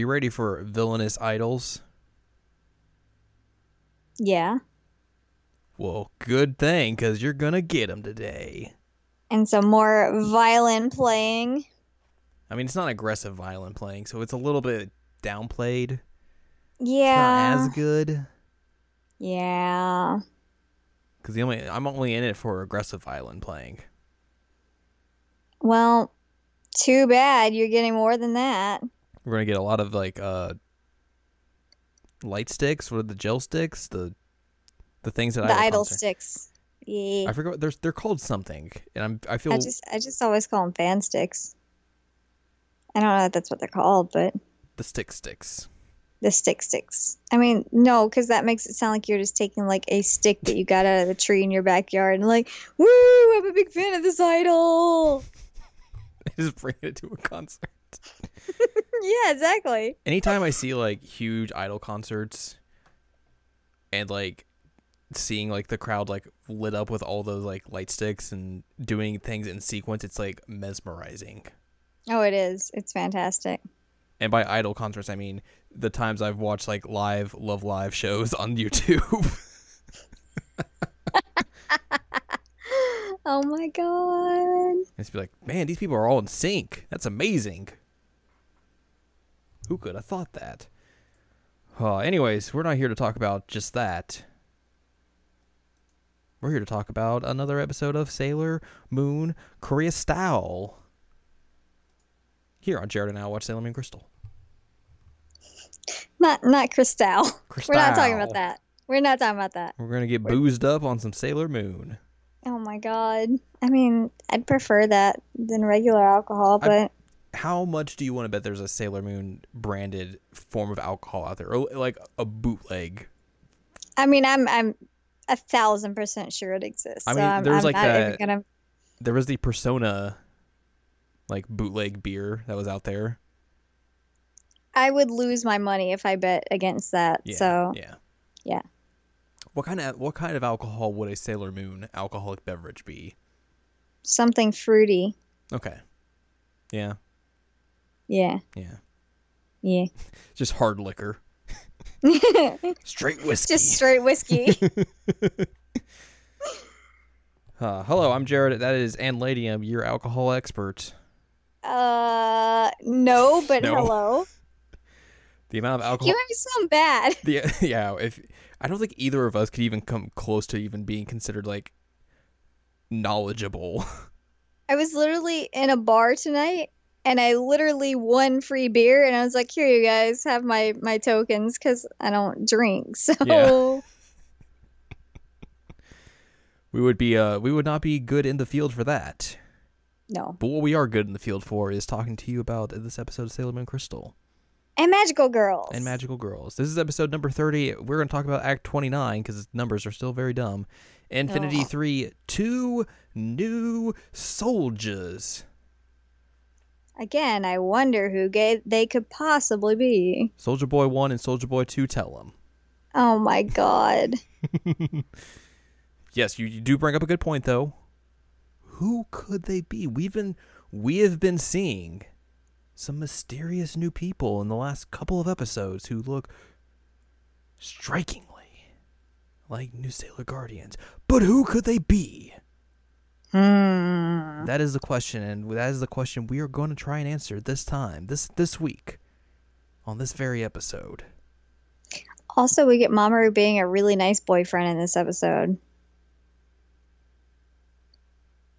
You ready for villainous idols? Yeah. Well, good thing, because you're going to get them today. And some more violin playing. I mean, it's not aggressive violin playing, so it's a little bit downplayed. It's Yeah. not as good. yeah. Because the only I'm only in it for aggressive violin playing. Well, too bad. You're getting more than that. We're gonna get a lot of like uh light sticks. What are the gel sticks? The the things that I the I idol sticks. Yeah. I forgot. They're they're called something, and I'm I feel I just I just always call them fan sticks. I don't know if that's what they're called, but the stick sticks. the stick sticks. I mean, no, because that makes it sound like you're just taking like a stick that you got out of the tree in your backyard and like, woo, I'm a big fan of this idol. I just bring it to a concert. yeah, exactly. Anytime I see like huge idol concerts, and like seeing like the crowd like lit up with all those like light sticks and doing things in sequence, it's like mesmerizing. Oh, it is. It's fantastic. And by idol concerts, I mean the times I've watched like live Love Live shows on YouTube. Oh my god. It's be like, man, these people are all in sync. That's amazing. Who could have thought that? Uh, anyways, we're not here to talk about just that. We're here to talk about another episode of Sailor Moon Korea Style. Here on Jared and I watch Sailor Moon Crystal. Not not Crystal. Crystal. We're not talking about that. We're not talking about that. We're gonna get boozed up on some Sailor Moon. Oh my god. I mean, I'd prefer that than regular alcohol, but How much do you want to bet there's a Sailor Moon branded form of alcohol out there, or like a bootleg? I mean, I'm I'm a thousand percent sure it exists. I so mean, I'm, there was I'm like that- gonna. there was the persona like bootleg beer that was out there I would lose my money if I bet against that. yeah so yeah yeah. what kind of what kind of alcohol would a sailor moon alcoholic beverage be something fruity. okay yeah Yeah, yeah yeah. just hard liquor straight whiskey Just straight whiskey. uh, hello i'm jared that is ann ladium your alcohol expert uh, no, but No. hello. the amount of alcohol You might sound bad. the, yeah if i don't think either of us could even come close to even being considered like knowledgeable I was literally in a bar tonight and I literally won free beer and I was like, "Here you guys have my my tokens cuz I don't drink." So Yeah. we would be uh we would not be good in the field for that no. But what we are good in the field for is talking to you about this episode of Sailor Moon Crystal And magical girls. and Magical Girls. This is episode number 30. We're going to talk about Act 29 because numbers are still very dumb. Infinity Oh. 3, two new soldiers. Again, I wonder who gay they could possibly be. Soldier Boy 1 and Soldier Boy 2 tell them. Oh my god. Yes, you, you do bring up a good point though. Who could they be? We've been we have been seeing some mysterious new people in the last couple of episodes who look strikingly like new Sailor Guardians. But who could they be? Hmm. That is the question, and that is the question we are going to try and answer this time, this this week, on this very episode. Also, we get Mamoru being a really nice boyfriend in this episode.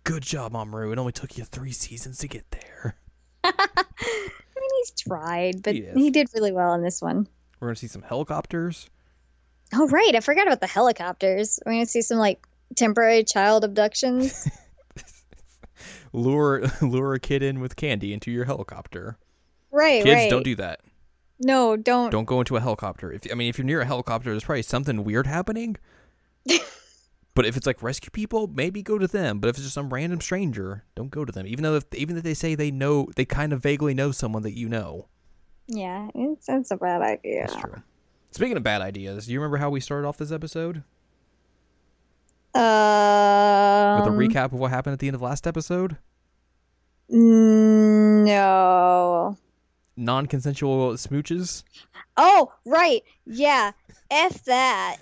Good job, Mamoru. It only took you three seasons to get there. I mean, he's tried, but He he did really well in this one. We're gonna see some helicopters. Oh, right. I forgot about the helicopters. We're going to see some like temporary child abductions. lure lure a kid in with candy into your helicopter. right, Kids, right. don't do that. No, don't. Don't go into a helicopter. If I mean, if you're near a helicopter, there's probably something weird happening. but if it's like rescue people, maybe go to them. But if it's just some random stranger, don't go to them. Even though if, even if they say they know, they kind of vaguely know someone that you know. Yeah, it's, it's a bad idea. That's true. Speaking of bad ideas, do you remember how we started off this episode Um, with a recap of what happened at the end of last episode? No. non-consensual smooches. Oh, right. Yeah. F that.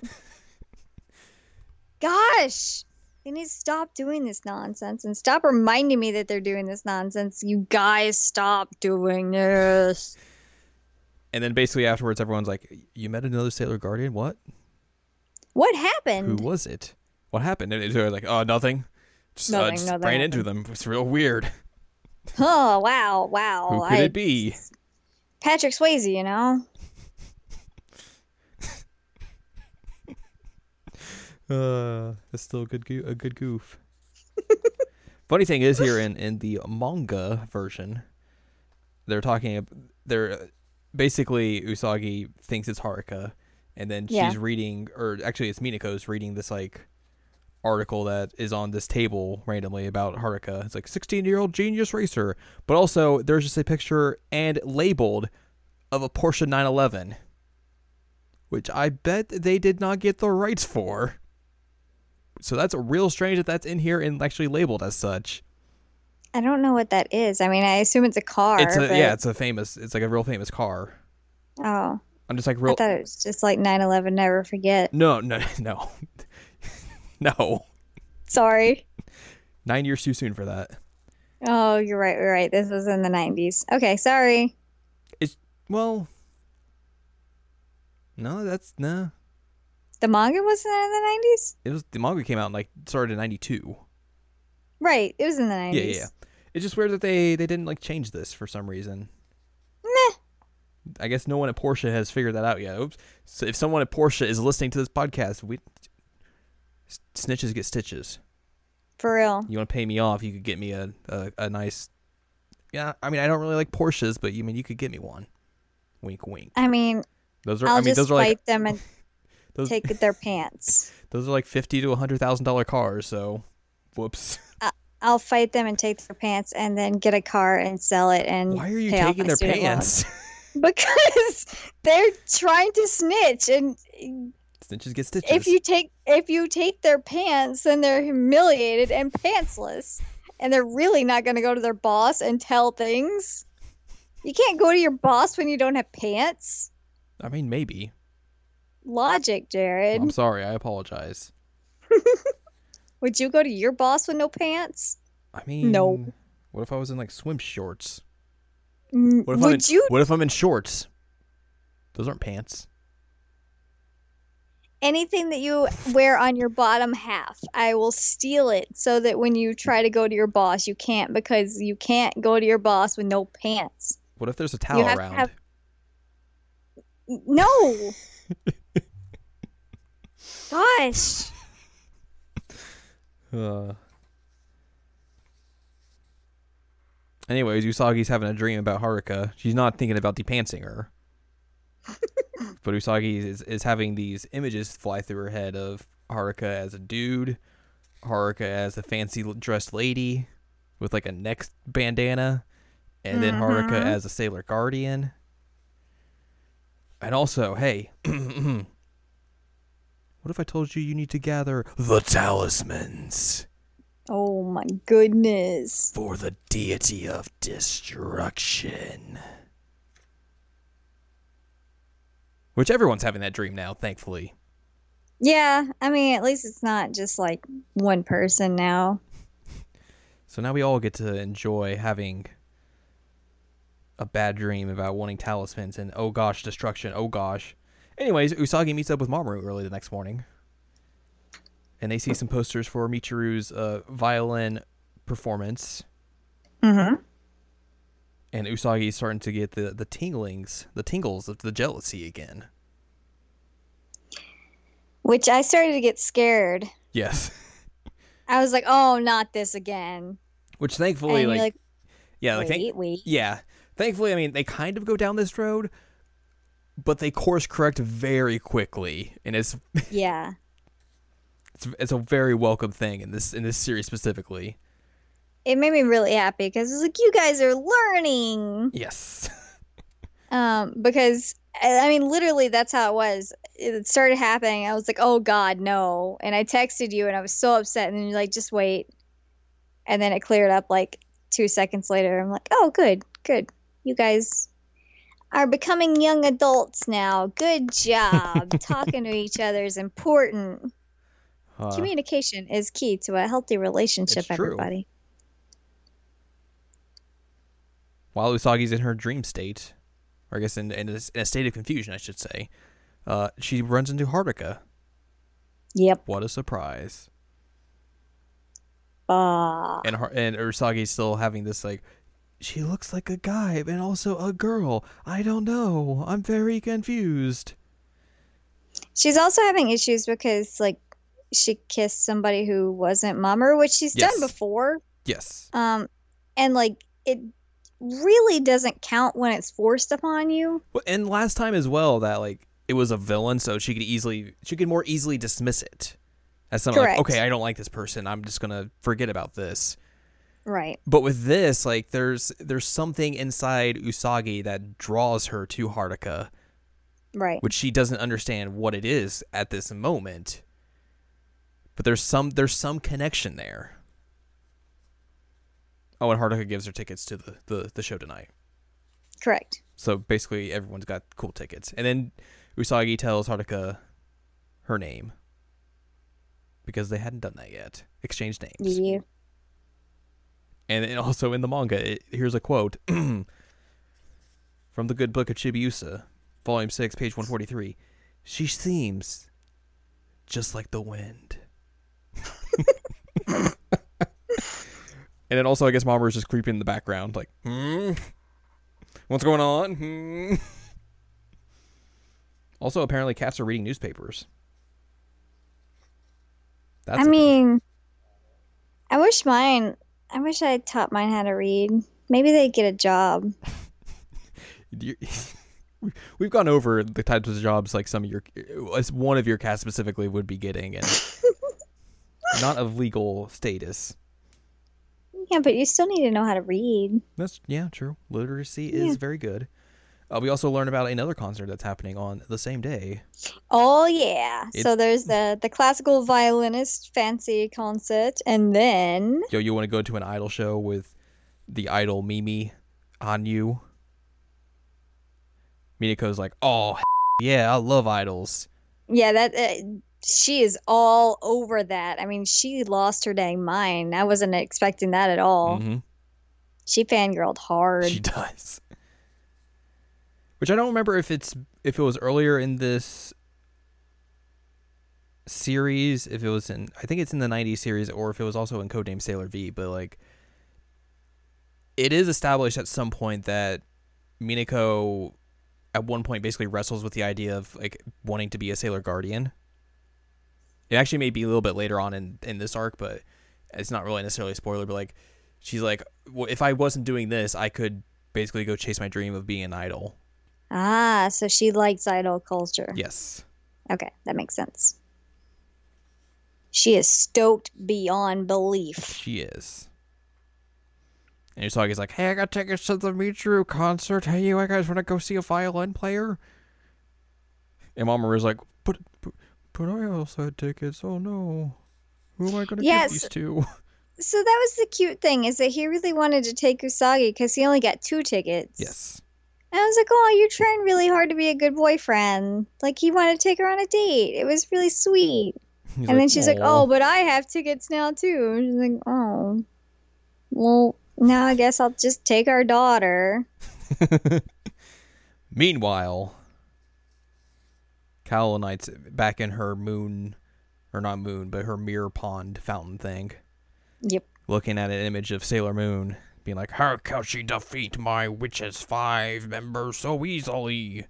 Gosh. They need to stop doing this nonsense and stop reminding me that they're doing this nonsense. You guys stop doing this. And then basically afterwards, everyone's like, "You met another Sailor Guardian? What? What happened? Who was it? What happened?" And they're like, "Oh, nothing. Just, uh, just nothing ran into them. It's real weird. Oh, wow. Wow. Who could I- it be? Patrick Swayze, you know? Uh, that's still a good goo- a good goof. Funny thing is here in in the manga version, they're talking. They're basically Usagi thinks it's Haruka, and then Yeah. she's reading, or actually it's Minako's reading this like article that is on this table randomly about Haruka. It's like 16 year old genius racer, but also there's just a picture and labeled of a Porsche 911, which I bet they did not get the rights for. So that's real strange that that's in here and actually labeled as such. I don't know what that is. I mean, I assume it's a car. It's a but... yeah, it's a famous. It's like a real famous car. Oh. I'm just like real. I thought it was just like 9 11, never forget. No, no, no, no. Sorry. Nine years too soon for that. Oh, you're right. You're right. This was in the 90s. Okay, sorry. It's well, no, that's no. The manga wasn't in the 90s? It was the manga came out in like started in '92. Right. It was in the 90s. Yeah, yeah, yeah. It's just weird that they they didn't like change this for some reason. Meh. I guess no one at Porsche has figured that out yet. Oops. So if someone at Porsche is listening to this podcast, we snitches get stitches. For real. You want to pay me off? You could get me a, a a nice. Yeah, I mean I don't really like Porsches, but you mean you could get me one. Wink, wink. I mean, Those are. I'll I mean just those are fight like them and those. take their pants. Those are like fifty to a hundred thousand dollar cars. So, whoops. I'll fight them and take their pants and then get a car and sell it and Why are you taking their pants? Because they're trying to snitch and Snitches get stitches. if you take if you take their pants then they're humiliated and pantsless and they're really not going to go to their boss and tell things you can't go to your boss when you don't have pants I mean, maybe. logic jared I'm sorry. I apologize. would you go to your boss with no pants I mean, No. What if I was in like swim shorts? What if I'm would in, you What if I'm in shorts? Those aren't pants. Anything that you wear on your bottom half i will steal it so that when you try to go to your boss you can't because you can't go to your boss with no pants What if there's a towel have to around? have- no gosh Uh. Anyways, Usagi's having a dream about Haruka. She's not thinking about depantsing her. but Usagi is, is having these images fly through her head of Haruka as a dude, Haruka as a fancy dressed lady with like a neck bandana, and then Haruka Mhm. as a sailor guardian. And also, hey, what if I told you you need to gather the talismans? Oh my goodness. for the deity of destruction. Which everyone's having that dream now, thankfully. Yeah, I mean, at least it's not just like one person now. So now we all get to enjoy having a bad dream about wanting talismans and oh gosh, destruction, oh gosh. Anyways, Usagi meets up with Mamoru early the next morning. And they see some posters for Michiru's uh, violin performance. Mm-hmm. And Usagi's starting to get the, the tinglings, the tingles of the jealousy again. Which I started to get scared. Yes. I was like, oh, not this again. Which thankfully, like, like, yeah, like, wait, thank- wait. yeah, thankfully, I mean, they kind of go down this road, but they course correct very quickly, and it's Yeah. it's, it's a very welcome thing in this in this series specifically. It made me really happy because it's like, you guys are learning. Yes. Um, because I mean, literally, that's how it was. It started happening. I was like, "Oh God, no!" And I texted you, and I was so upset. And then you're like, "Just wait," and then it cleared up like two seconds later. I'm like, "Oh, good, good. You guys, are becoming young adults now. Good job. Talking to each other is important. Uh, Communication is key to a healthy relationship, It's true. everybody. While Usagi's in her dream state, or I guess in, in, a, in a state of confusion, I should say, uh, she runs into Haruka. Yep. What a surprise! Ah. And Har- and Usagi's still having this like, she looks like a guy and also a girl. I don't know. I'm very confused. She's also having issues because, like, she kissed somebody who wasn't Mummer, which she's Yes. done before. Yes. Um, and like, it really doesn't count when it's forced upon you. Well, And last time as well that like it was a villain, so she could easily she could more easily dismiss it as something like, okay, I don't like this person. I'm just gonna forget about this. Right. But with this, like there's there's something inside Usagi that draws her to Haruka, Right. which she doesn't understand what it is at this moment. But there's some there's some connection there. Oh, and Haruka gives her tickets to the, the, the show tonight. Correct. So basically, everyone's got cool tickets. And then Usagi tells Haruka her name because they hadn't done that yet. Exchanged names. You. And then also in the manga, it, here's a quote from the Good Book of Chibiusa, Volume 6, page 143. She seems just like the wind. and then also, I guess Mamoru's just creeping in the background, like, hmm? What's going on? Hmm? Also, apparently, cats are reading newspapers. That's I mean, I wish mine. I wish I taught mine how to read. Maybe they'd get a job. we've gone over the types of jobs like some of your as one of your cats specifically would be getting and not of legal status Yeah, but you still need to know how to read. that's yeah true literacy Yeah. is very good uh, we also learn about another concert that's happening on the same day Oh yeah. so there's the the classical violinist fancy concert, and then yo you want to go to an idol show with the idol mimi on you Minako's like oh yeah i love idols yeah, that uh, she is all over that. I mean, she lost her dang mind. I wasn't expecting that at all. Mhm. She fangirled hard. She does. Which I don't remember if it's if it was earlier in this series, if it was in I think it's in the 90s series or if it was also in Codename Sailor V, but like it is established at some point that Minako at one point basically wrestles with the idea of like wanting to be a Sailor Guardian. It actually may be a little bit later on in in this arc, but it's not really necessarily a spoiler, but like she's like well, if I wasn't doing this, I could basically go chase my dream of being an idol. ah, so she likes idol culture. Yes. Okay, that makes sense. She is stoked beyond belief. She is. And Usagi's like, hey, I got tickets to the Michiru concert. Hey, you guys want to go see a violin player? And Mamoru's like, but, I also had tickets. Oh, no. Who am I going to Yes. give these to? So that was the cute thing is that he really wanted to take Usagi because he only got two tickets. yes. And I was like, oh, you're trying really hard to be a good boyfriend. Like he wanted to take her on a date. It was really sweet. He's and then she's like, oh, but I have tickets now too. And she's like, oh, well, now I guess I'll just take our daughter. Meanwhile, Kaolinite's back in her moon, or not moon, but her mirror pond fountain thing. Yep. looking at an image of Sailor Moon, being like, How can she defeat my Witches 5 members so easily?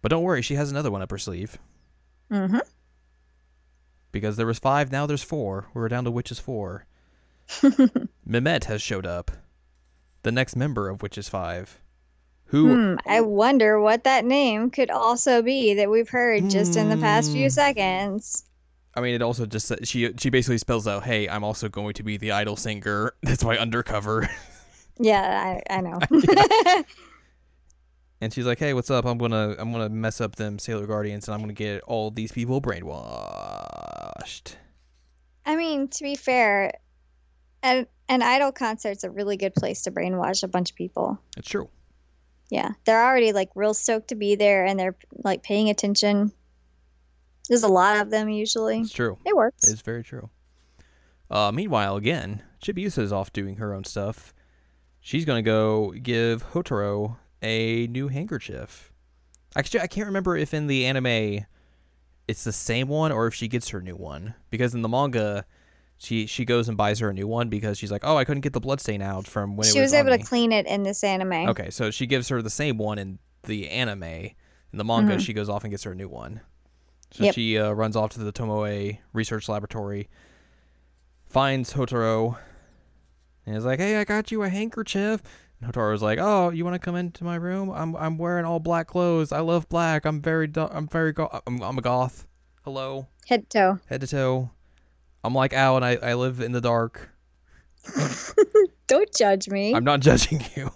But don't worry, she has another one up her sleeve. Mm-hmm. Because there was five, now there's four. We're down to Witches 4. Mimet has showed up. The next member of Witches 5. Who Hmm, I wonder what that name could also be that we've heard just in the past few Hmm. seconds. I mean, it also just she she basically spells out, "Hey, I'm also going to be the idol singer." That's my undercover. Yeah, I, I know. And she's like, "Hey, what's up? I'm gonna I'm gonna mess up them Sailor Guardians, and I'm gonna get all these people brainwashed." I mean, to be fair, an, an idol concert's a really good place to brainwash a bunch of people. It's true. Yeah, they're already like real stoked to be there, and they're like paying attention. There's a lot of them usually. It's true. It works. It's very true. Uh, meanwhile, again, Chibiusa is off doing her own stuff. She's gonna go give Hotaru a new handkerchief. Actually, I can't remember if in the anime it's the same one or if she gets her new one. Because in the manga, she she goes and buys her a new one because she's like, oh, I couldn't get the bloodstain out from when she it was, was, able to me." clean it in this anime. Okay, so she gives her the same one in the anime. In the manga, Mhm. she goes off and gets her a new one. So Yep. she uh, runs off to the Tomoe research laboratory, finds Hotaru, and is like, "Hey, I got you a handkerchief." And Hotaru's like, "Oh, you want to come into my room? I'm I'm wearing all black clothes. I love black. I'm very do- I'm very go- I'm, I'm a goth. Hello, Head to toe. head to toe. I'm like Al, and I I live in the dark. Don't judge me. I'm not judging you.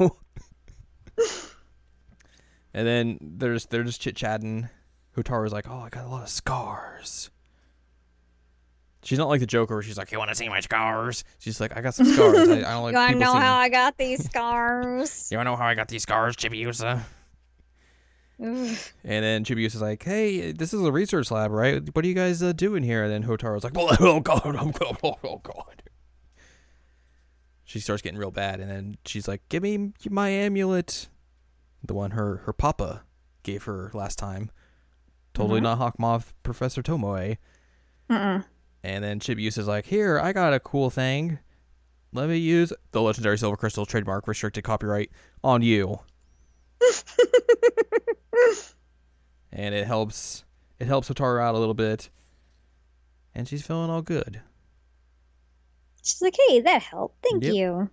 and then there's they're just chit chatting. Hotaru's like, "Oh, I got a lot of scars." She's not like the Joker. Where she's like, "You want to see my scars?" She's like, "I got some scars. I, I don't like you want to know seeing." how I got these scars? you want to know how I got these scars, Chibiusa? And then Chibiusa's like, "Hey, this is a research lab, right? What are you guys uh, doing here?" And then Hotaru's like, oh god, oh god, oh, oh god." She starts getting real bad, and then she's like, "Give me my amulet, the one her her papa gave her last time. Totally Mhm. not Hawkmoth, Professor Tomoe." Mm-mm. And then Chibiusa's like, "Here, I got a cool thing. Let me use the legendary silver crystal trademark, restricted copyright on you." and it helps it helps Hotaru out a little bit, and she's feeling all good. She's like, hey, that helped. Thank Yep. you.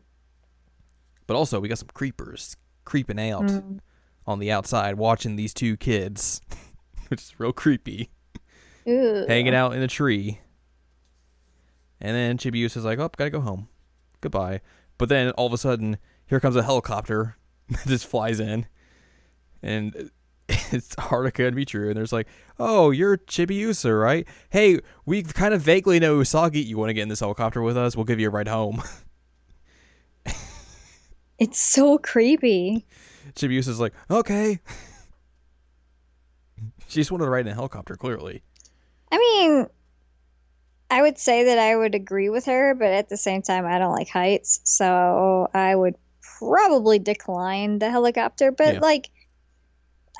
But also, we got some creepers creeping out Mm. on the outside, watching these two kids, which is real creepy, Ooh. hanging out in a tree. And then Chibiusa's like, "Oh, gotta go home. Goodbye." But then all of a sudden, here comes a helicopter that just flies in, and it's Haruka be true? and there's like, "Oh, you're Chibiusa, right? Hey, we kind of vaguely know Usagi. You want to get in this helicopter with us? We'll give you a ride home." It's so creepy. Chibiusa's like, "Okay." she just wanted to ride in a helicopter, clearly. I mean, I would say that I would agree with her, but at the same time, I don't like heights, so I would probably decline the helicopter. But Yeah. like,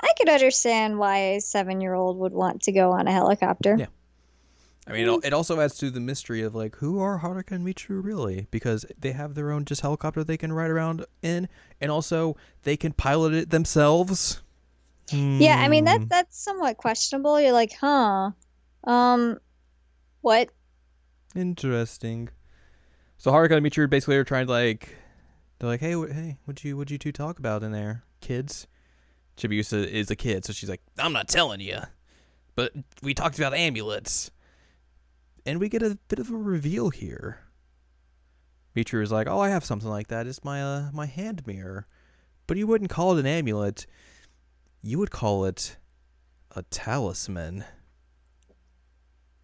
I could understand why a seven-year-old would want to go on a helicopter. Yeah. I mean, it it also adds to the mystery of like who are Haruka and Michiru really, because they have their own just helicopter they can ride around in, and also they can pilot it themselves. Yeah, I mean Hmm. that that's somewhat questionable. You're like, huh, um, what? interesting. So Haruka and Michiru basically are trying to like, they're like, hey, hey, what'd you what'd you two talk about in there, kids? Chibiusa is a kid, so she's like, I'm not telling you, but we talked about amulets, and we get a bit of a reveal here. Michiru is like, oh, I have something like that. It's my uh, my hand mirror, but you wouldn't call it an amulet. You would call it a talisman.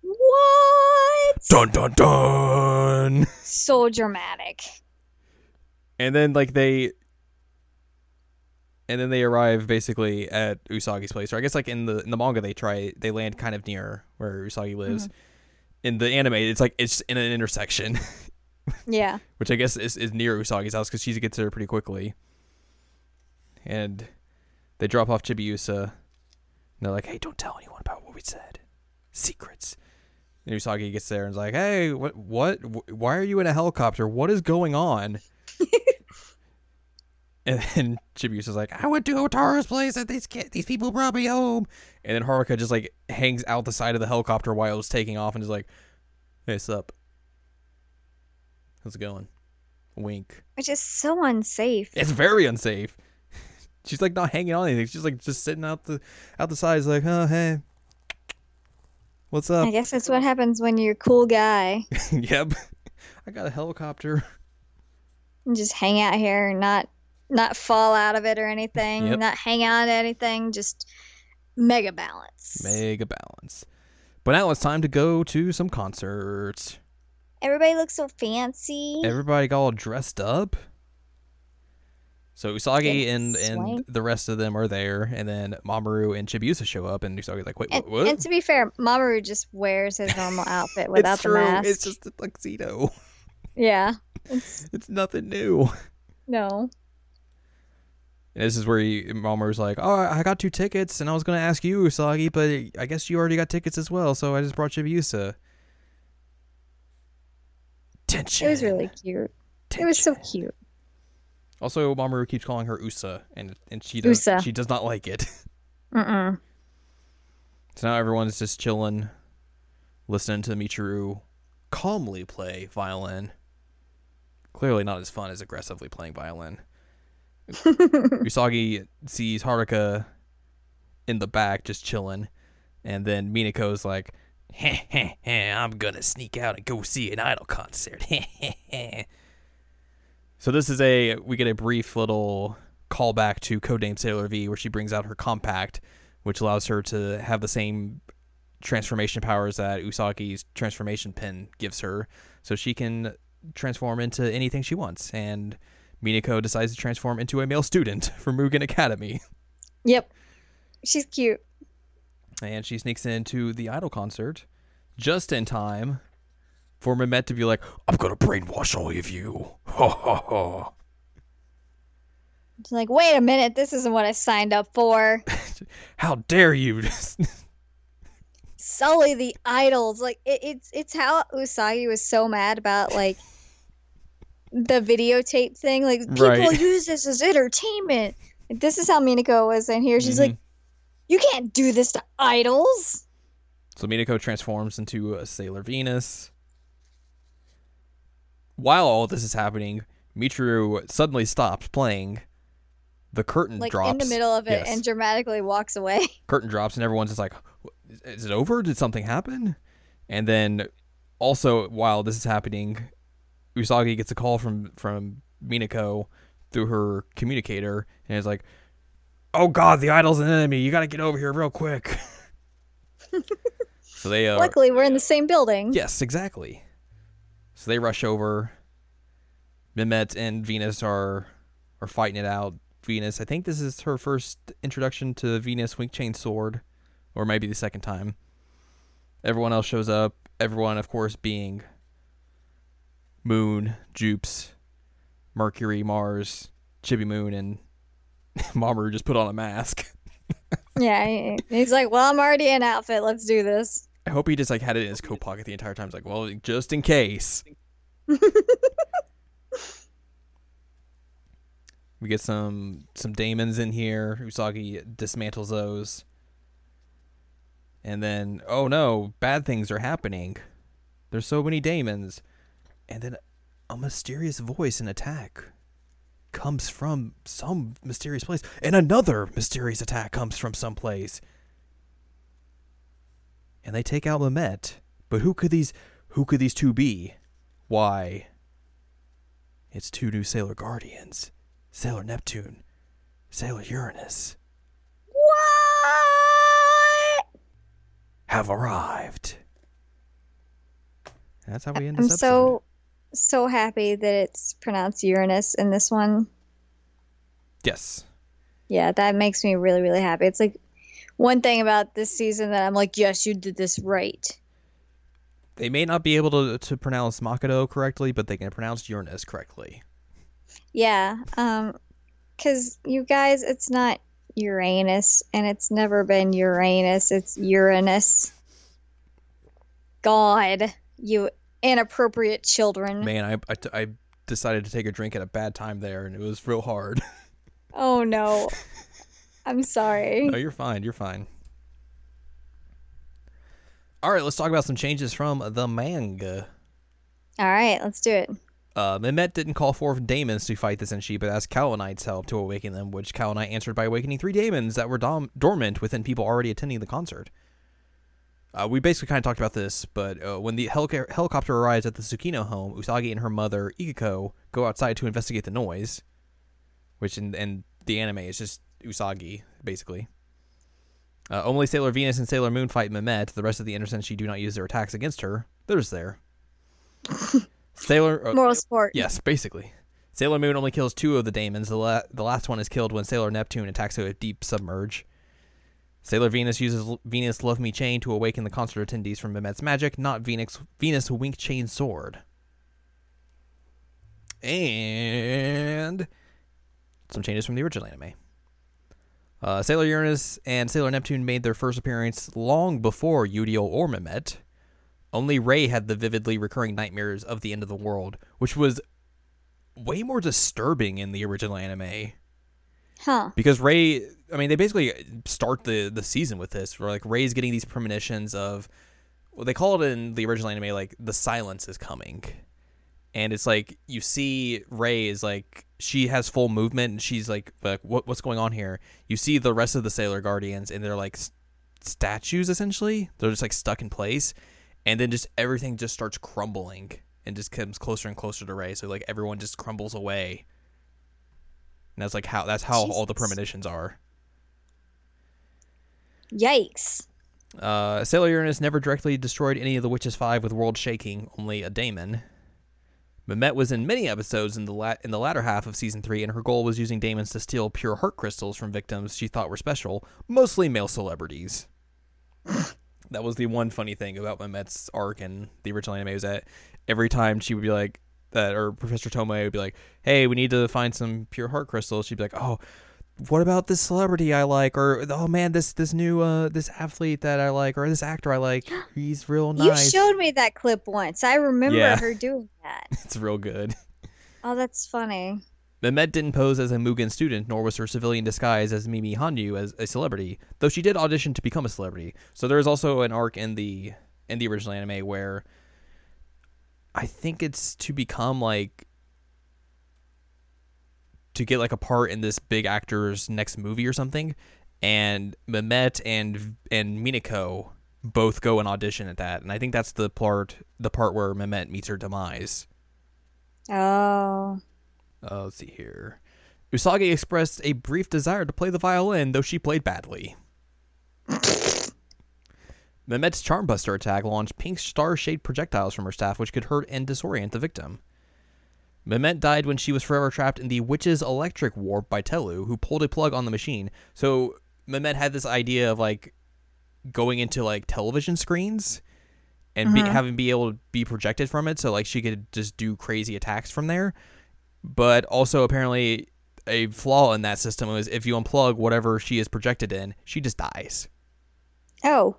What? Dun dun dun. So dramatic. and then like they and then they arrive basically at Usagi's place. Or I guess like in the in the manga they try they land kind of near where Usagi lives. Mm-hmm. In the anime, it's like it's in an intersection, Yeah. which I guess is, is near Usagi's house because she gets there pretty quickly. And they drop off Chibiusa. And they're like, "Hey, don't tell anyone about what we said. Secrets." And Usagi gets there and is like, "Hey, what? What? Why are you in a helicopter? What is going on?" And then Chibiusa's is like, "I went to Hotaru's place and these kid, these people brought me home." And then Haruka just like hangs out the side of the helicopter while it's taking off and is like, "Hey, sup? How's it going?" Wink. Which is so unsafe. It's very unsafe. She's like not hanging on anything. She's like just sitting out the out the side. She's like, "Oh, hey, what's up?" I guess that's what happens when you're a cool guy yep. I got a helicopter. and just hang out here and not not fall out of it or anything, Yep. not hang on to anything, just mega balance. Mega balance. But now it's time to go to some concerts. Everybody looks so fancy. Everybody got all dressed up. So Usagi and and the rest of them are there, and then Mamoru and Chibiusa show up, and Usagi's like, "Wait, And, what?" and to be fair, Mamoru just wears his normal outfit without it's the mask. It's just a tuxedo. Yeah. It's It's nothing new. no. And this is where he, Mamoru's like, "Oh, I got two tickets, and I was gonna ask you, Usagi, but I guess you already got tickets as well, so I just brought Chibiusa." Tension. It was really cute. It was so cute. Also, Mamoru keeps calling her Usa, and and she does Usa. she does not like it. Mm-mm. So now everyone's just chilling, listening to Michiru calmly play violin. Clearly not as fun as aggressively playing violin. Usagi sees Haruka in the back just chilling, and then Minako's like, heh, heh, heh, I'm gonna sneak out and go see an idol concert. Heh, heh, heh." so this is a we get a brief little callback to Codename Sailor V where she brings out her compact, which allows her to have the same transformation powers that Usagi's transformation pin gives her, so she can transform into anything she wants. And Minako decides to transform into a male student from Mugen Academy, Yep. She's cute. and she sneaks into the idol concert just in time for Mimet to be like, "I'm gonna brainwash all of you." Ha ha ha. She's like, wait a minute, this isn't what I signed up for. How dare you? Sully the idols. Like it, it's it's how Usagi was so mad about like the videotape thing. Like people Right. use this as entertainment. Like, this is how Minako was in here. She's Mhm. like, you can't do this to idols. So Minako transforms into a Sailor Venus. While all this is happening, Michiru suddenly stops playing. The curtain Like drops. in the middle of it Yes. and dramatically walks away. curtain drops, and everyone's just like, "Is it over? Did something happen?" And then, also while this is happening, Usagi gets a call from from Minako through her communicator, and is like, "Oh God, the idol's an enemy! You got to get over here real quick." so they uh, Luckily, we're in the same building. Yes, exactly. So they rush over. Mimet and Venus are are fighting it out. Venus, I think this is her first introduction to Venus Wink Chain Sword, or maybe the second time. Everyone else shows up. Everyone, of course, being Moon, Jupes, Mercury, Mars, Chibi Moon, and Mamoru just put on a mask. Yeah, he's like, well, I'm already in outfit. Let's do this. I hope he just like had it in his coat pocket the entire time. He's like, well, just in case. we get some some daemons in here. Usagi dismantles those. And then, oh no, bad things are happening. There's so many daemons. And then a mysterious voice and attack comes from some mysterious place. And another mysterious attack comes from some place and they take out Mimet. But who could these who could these two be? Why? It's two new Sailor Guardians. Sailor Neptune, Sailor Uranus What? have arrived. That's how we end I'm this episode. so so happy that it's pronounced Uranus in this one. yes. Yeah, that makes me really really happy. It's like one thing about this season that I'm like, yes, you did this right. They may not be able to, to pronounce Makoto correctly, but they can pronounce Uranus correctly. Yeah, um, because you guys, it's not Uranus, and it's never been Uranus. It's Uranus. God, you inappropriate children. Man, I, I, I decided to take a drink at a bad time there, and it was real hard. Oh no, I'm sorry. no, you're fine. You're fine. All right, let's talk about some changes from the manga. All right, let's do it. Uh, Mimet didn't call for daemons to fight the Senshi, but asked Kaolites help to awaken them, which Kaolite answered by awakening three daemons that were dom- dormant within people already attending the concert. Uh, we basically kind of talked about this, but uh, when the helica- helicopter arrives at the Tsukino home, Usagi and her mother, Ikuko, go outside to investigate the noise, which in, in the anime is just Usagi, basically. Uh, only Sailor Venus and Sailor Moon fight Mimet. The rest of the Inner Senshi do not use their attacks against her. They're just there. Sailor... uh, Moral support. Yes, basically. Sailor Moon only kills two of the daemons. The, la- the last one is killed when Sailor Neptune attacks a deep submerge. Sailor Venus uses Venus Love Me Chain to awaken the concert attendees from Mimet's magic, not Venus Venus Wink Chain Sword. And some changes from the original anime. Uh, Sailor Uranus and Sailor Neptune made their first appearance long before Eudial or Mimet. Only Ray had the vividly recurring nightmares of the end of the world, which was way more disturbing in the original anime. Huh. Because Ray, I mean, they basically start the the season with this, where like Ray's getting these premonitions of, well, they call it in the original anime like the silence is coming, and it's like you see Ray is like she has full movement and she's like like what what's going on here? You see the rest of the Sailor Guardians and they're like s- statues essentially. They're just like stuck in place, and then just everything just starts crumbling and just comes closer and closer to Ray. So like everyone just crumbles away. And that's like how that's how all the premonitions are. Yikes. Uh, Sailor Uranus never directly destroyed any of the Witches Five with world shaking, only a daemon. Mimet was in many episodes in the la- in the latter half of season three, and her goal was using daemons to steal pure heart crystals from victims she thought were special, mostly male celebrities. that was the one funny thing about Mimet's arc in the original anime was that every time she would be like that, or Professor Tomoe would be like, "Hey, we need to find some pure heart crystals," she'd be like, "Oh." what about this celebrity I like, or oh man, this this new uh this athlete that I like, or this actor I like, he's real nice. You showed me that clip once. I remember Yeah. her doing that. it's real good. Oh, that's funny. Mimet didn't pose as a Mugen student, nor was her civilian disguise as Mimi Hanyu as a celebrity, though she did audition to become a celebrity. So there is also an arc in the in the original anime where I think it's to become like to get like a part in this big actor's next movie or something, and Mimet and and Minako both go and audition at that, and I think that's the part the part where Mimet meets her demise. Oh. Uh, let's see here. Usagi expressed a brief desire to play the violin, though she played badly. Mimet's Charm Buster attack launched pink star shaped projectiles from her staff, which could hurt and disorient the victim. Mimet died when she was forever trapped in the Witch's Electric Warp by Tellu, who pulled a plug on the machine. So Mimet had this idea of like going into like television screens and be, Mhm. having be able to be projected from it, so like she could just do crazy attacks from there. But also apparently a flaw in that system was if you unplug whatever she is projected in, she just dies. Oh.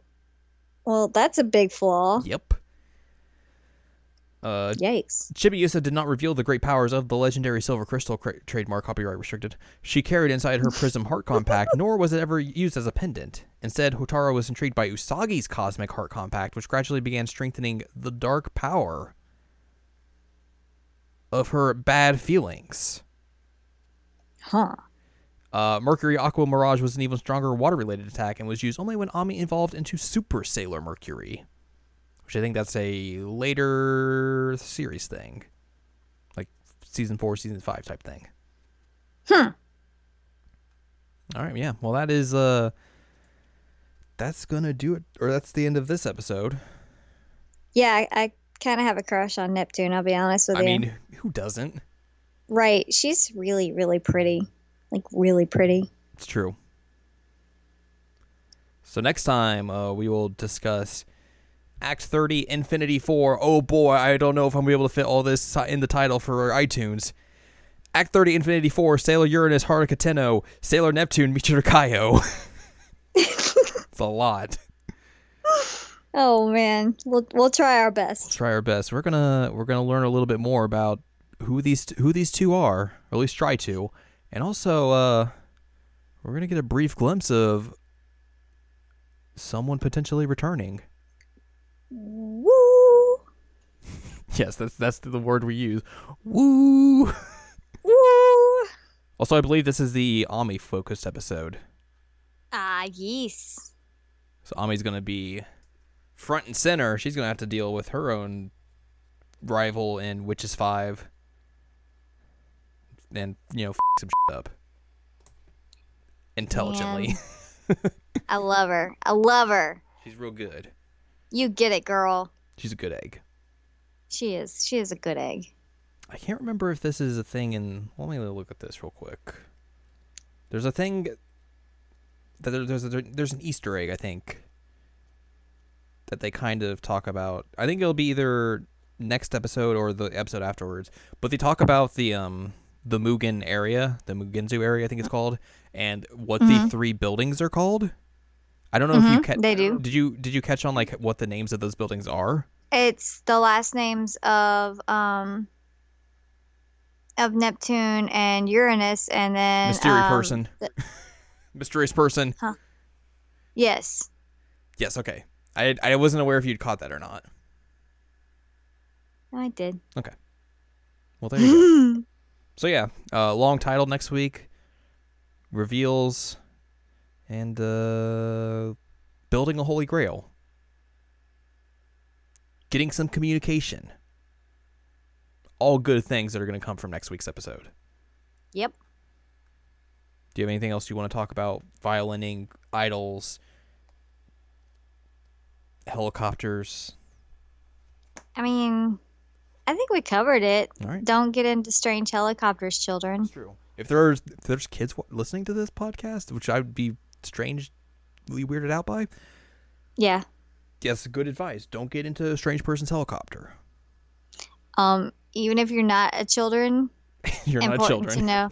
Well, that's a big flaw. Yep. Uh, Yikes. Chibiusa did not reveal the great powers of the legendary silver crystal cra- trademark copyright restricted. She carried inside her prism heart compact, nor was it ever used as a pendant. Instead, Hotaru was intrigued by Usagi's cosmic heart compact, which gradually began strengthening the dark power of her bad feelings. Huh. Uh, Mercury Aqua Mirage was an even stronger water related attack and was used only when Ami evolved into Super Sailor Mercury, which I think that's a later series thing, like season four, season five type thing. Hmm. All right, yeah. Well, that is uh, that's gonna do it, or that's the end of this episode. Yeah, I, I kind of have a crush on Neptune, I'll be honest with I you. I mean, who doesn't? right. She's really, really pretty. Like, really pretty. It's true. So next time uh, we will discuss Act 30 Infinity 4. Oh boy, I don't know if I'm gonna be able to fit all this in the title for iTunes. Act 30 Infinity 4 Sailor Uranus Haruka Tenno Sailor Neptune Michiru Kaio. it's a lot. Oh, man. We'll, we'll try our best. try our best. We're gonna we're gonna learn a little bit more about who these who these two are, or at least try to, and also uh, we're gonna get a brief glimpse of someone potentially returning. Woo! Yes, that's that's the word we use. Woo! Woo! Also, I believe this is the Ami focused episode, Ah, yes. so Ami's gonna be front and center. She's gonna have to deal with her own rival in Witches Five, and you know, f- some shit up intelligently. I love her. I love her. She's real good. You get it, girl. She's a good egg. She is. She is a good egg. I can't remember if this is a thing in. Let me look at this real quick. There's a thing that there, there's a, there's an Easter egg I think that they kind of talk about. I think it'll be either next episode or the episode afterwards. But they talk about the um the Mugen area, the Mugenzu area, I think it's called, and what the Mhm. three buildings are called. I don't know if you Mhm, ca- they do. Did you did you catch on like what the names of those buildings are? It's the last names of um of Neptune and Uranus, and then Mysterious um, person. the- Mysterious person. Huh. Yes, Yes, okay. I I wasn't aware if you'd caught that or not. I did. Okay. Well, there you go. So yeah, uh, long title next week. Reveals and uh, building a holy grail. Getting some communication. All good things that are going to come from next week's episode. Yep. Do you have anything else you want to talk about? Violining, idols, helicopters. I mean, I think we covered it. All right. Don't get into strange helicopters, children. That's true. If there's if there's kids listening to this podcast, which I would be strangely weirded out by, Yeah. yes, good advice. Don't get into a strange person's helicopter. Um, even if you're not a children, You're not important children. to know.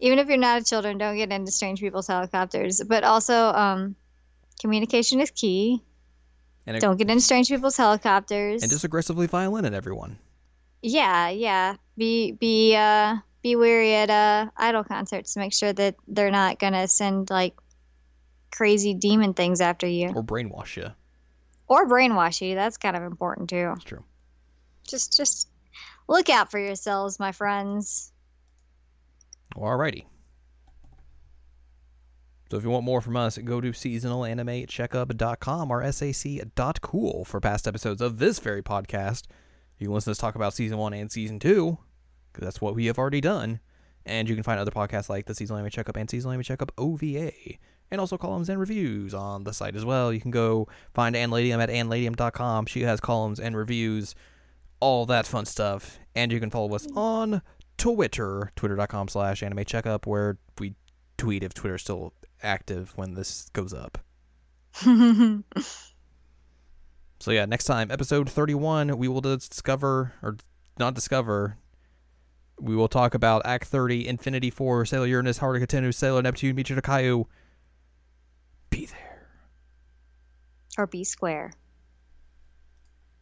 Even if you're not a children, don't get into strange people's helicopters. But also, um, communication is key. And, Don't get into strange people's helicopters. and just aggressively violin at everyone. Yeah, yeah. Be be uh be wary at uh idol concerts to make sure that they're not gonna send like crazy demon things after you Or brainwash you. or brainwash you. That's kind of important too. That's true. Just just look out for yourselves, my friends. Alrighty. So if you want more from us, go to seasonalanimecheckup.com or sac.cool for past episodes of this very podcast. You can listen to us talk about season one and season two, because that's what we have already done. And you can find other podcasts like the Seasonal Anime Checkup and Seasonal Anime Checkup OVA, and also columns and reviews on the site as well. You can go find Ann Ladium at annladium.com. She has columns and reviews, all that fun stuff. And you can follow us on Twitter, twitter.com slash anime checkup, where we tweet if Twitter's still active when this goes up. So yeah, next time, episode 31, we will discover, or not discover, we will talk about Act 30, Infinity 4, Sailor Uranus, Haruka Tenoh, Sailor Neptune, Michiru Kaioh. Be there. or be square.